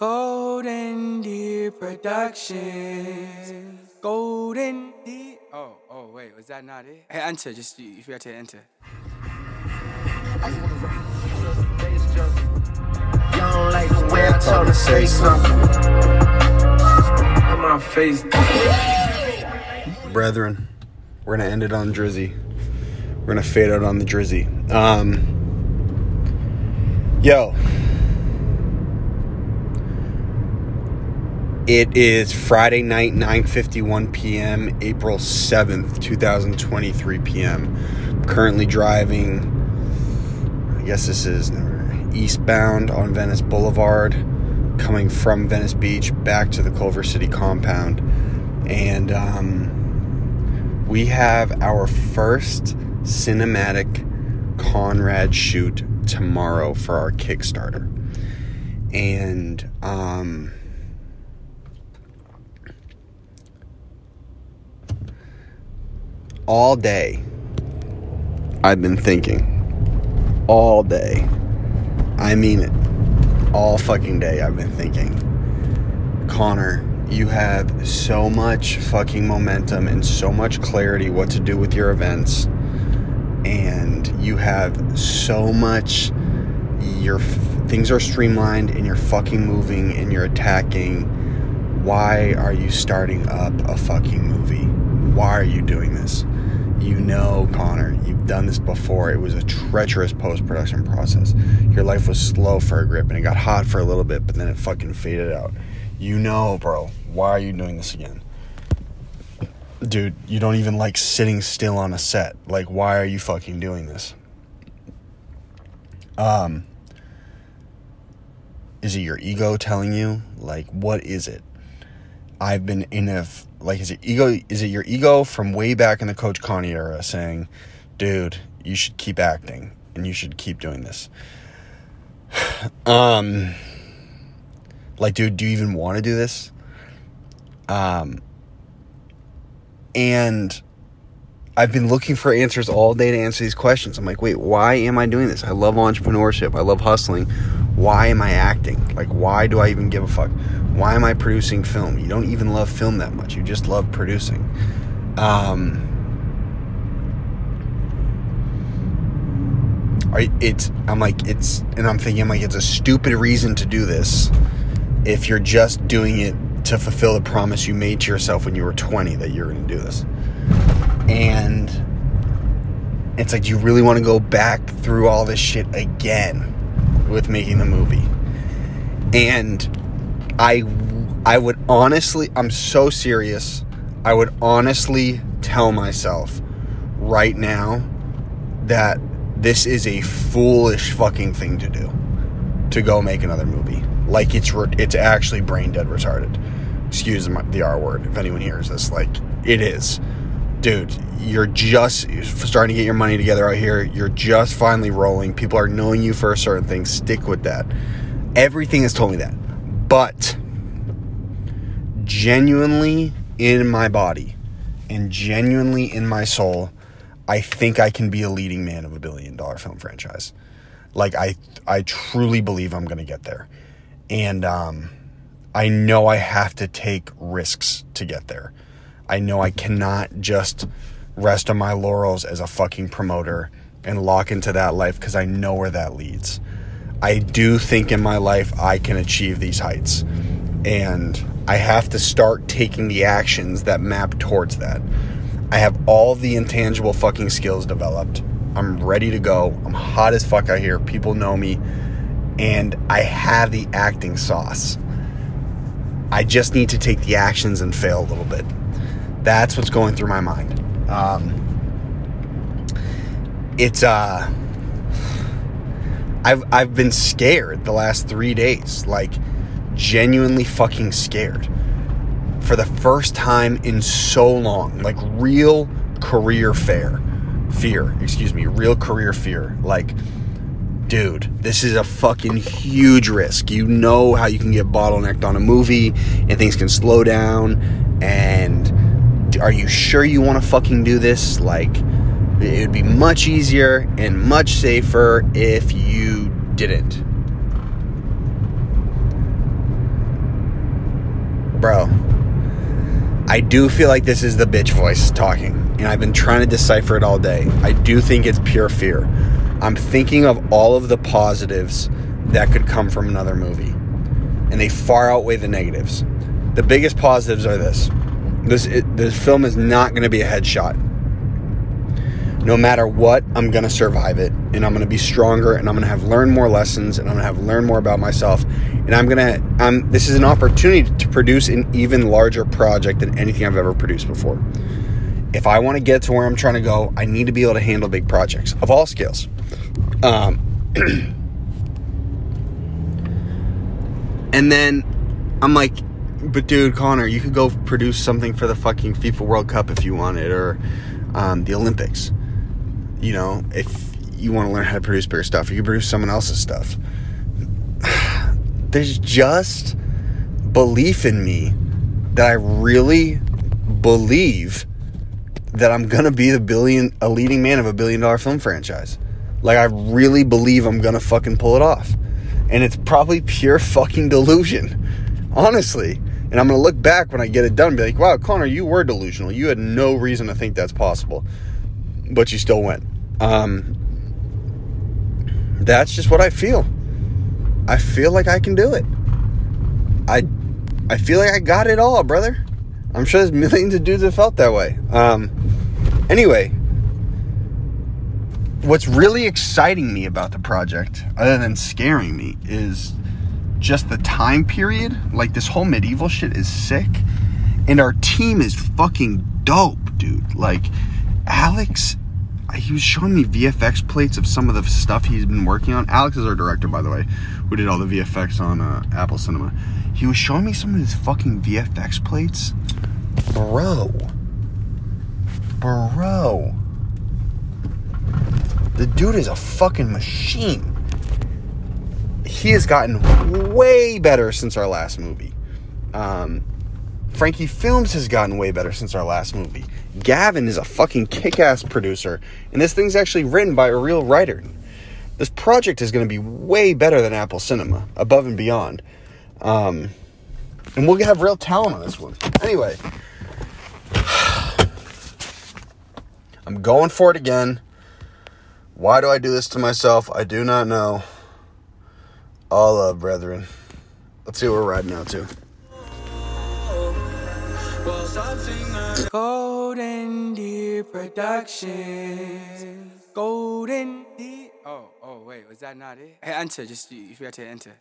Golden Deer Productions. Golden Deer. Oh, oh, wait, was that not it? Hey, enter, just you, you forgot to enter. I face. Brethren, we're gonna end it on Drizzy. We're gonna fade out on the Drizzy. Um, yo, it is Friday night, 9:51 p.m., April 7th, 2023 p.m. Currently driving. I guess this is eastbound on Venice Boulevard, coming from Venice Beach back to the Culver City compound, and um, we have our first cinematic Conrad shoot tomorrow for our Kickstarter. And um, all day, I've been thinking. All day. I mean it. All fucking day, I've been thinking. Conor, you have so much fucking momentum and so much clarity what to do with your events and you have so much your things are streamlined and you're fucking moving and you're attacking why are you starting up a fucking movie why are you doing this you know conor you've done this before it was a treacherous post-production process your life was slow for a grip and it got hot for a little bit but then it fucking faded out you know bro why are you doing this again dude, you don't even like sitting still on a set. Like, why are you fucking doing this? Um, is it your ego telling you? Like, what is it? I've been in a like, is it ego? Is it your ego from way back in the Coach Connie era saying, dude, you should keep acting and you should keep doing this? um, like, dude, do you even want to do this? Um, and I've been looking for answers all day to answer these questions. I'm like, wait, why am I doing this? I love entrepreneurship. I love hustling. Why am I acting? Like, why do I even give a fuck? Why am I producing film? You don't even love film that much. You just love producing. Um, it's I'm like it's and I'm thinking I'm like it's a stupid reason to do this if you're just doing it to fulfill the promise you made to yourself when you were 20 that you're going to do this. And it's like, do you really want to go back through all this shit again with making the movie? And I, I would honestly, I'm so serious. I would honestly tell myself right now that this is a foolish fucking thing to do to go make another movie. Like it's it's actually brain dead retarded excuse the R word if anyone hears this. Like, it is. Dude, you're just starting to get your money together out here. You're just finally rolling. People are knowing you for a certain thing. Stick with that. Everything has told me that. But genuinely in my body and genuinely in my soul, I think I can be a leading man of a billion dollar film franchise. Like I I truly believe I'm going to get there. And um I know I have to take risks to get there. I know I cannot just rest on my laurels as a fucking promoter and lock into that life because I know where that leads. I do think in my life I can achieve these heights. And I have to start taking the actions that map towards that. I have all the intangible fucking skills developed. I'm ready to go. I'm hot as fuck out here. People know me. And I have the acting sauce. I just need to take the actions and fail a little bit. That's what's going through my mind. Um, it's uh, I've I've been scared the last three days, like genuinely fucking scared for the first time in so long, like real career fear, fear, excuse me, real career fear, like dude, this is a fucking huge risk. You know how you can get bottlenecked on a movie and things can slow down. And are you sure you want to fucking do this? Like, it would be much easier and much safer if you didn't. bro, I do feel like this is the bitch voice talking, and I've been trying to decipher it all day. I do think it's pure fear. I'm thinking of all of the positives that could come from another movie, and they far outweigh the negatives. The biggest positives are this: this it, this film is not going to be a headshot. No matter what, I'm going to survive it, and I'm going to be stronger, and I'm going to have learned more lessons, and I'm going to have learned more about myself, and I'm going to. Um, this is an opportunity to produce an even larger project than anything I've ever produced before. If I want to get to where I'm trying to go, I need to be able to handle big projects of all scales. Um, and then I'm like, but dude, Conor, you could go produce something for the fucking FIFA World Cup if you wanted, or um, the Olympics. You know, if you want to learn how to produce bigger stuff, or you produce someone else's stuff. There's just belief in me that I really believe that I'm gonna be the billion, a leading man of a billion dollar film franchise. Like I really believe I'm gonna fucking pull it off, and it's probably pure fucking delusion, honestly. And I'm gonna look back when I get it done and be like, wow, Conor, you were delusional. You had no reason to think that's possible, but you still went. Um, that's just what I feel. I feel like I can do it. I, I feel like I got it all, brother. I'm sure there's millions of dudes that felt that way. Um, anyway, what's really exciting me about the project, other than scaring me, is just the time period. Like this whole medieval shit is sick, and our team is fucking dope, dude. Like Alex, he was showing me VFX plates of some of the stuff he's been working on. Alex is our director, by the way, who did all the VFX on uh, Apple Cinema. He was showing me some of his fucking VFX plates, bro. Bro. The dude is a fucking machine he has gotten way better since our last movie. Um, Frankie Films has gotten way better since our last movie. Gavin is a fucking kick ass producer, and this thing's actually written by a real writer. This project is going to be way better than Apple Cinema, above and beyond. Um, and we'll have real talent on this one. Anyway, I'm going for it again. Why do I do this to myself? I do not know. All love, brethren. Let's see what we're riding out to. Golden Deer Productions. Golden Deer. Oh, oh, wait, was that not it? Hey, enter. Just you forgot to enter.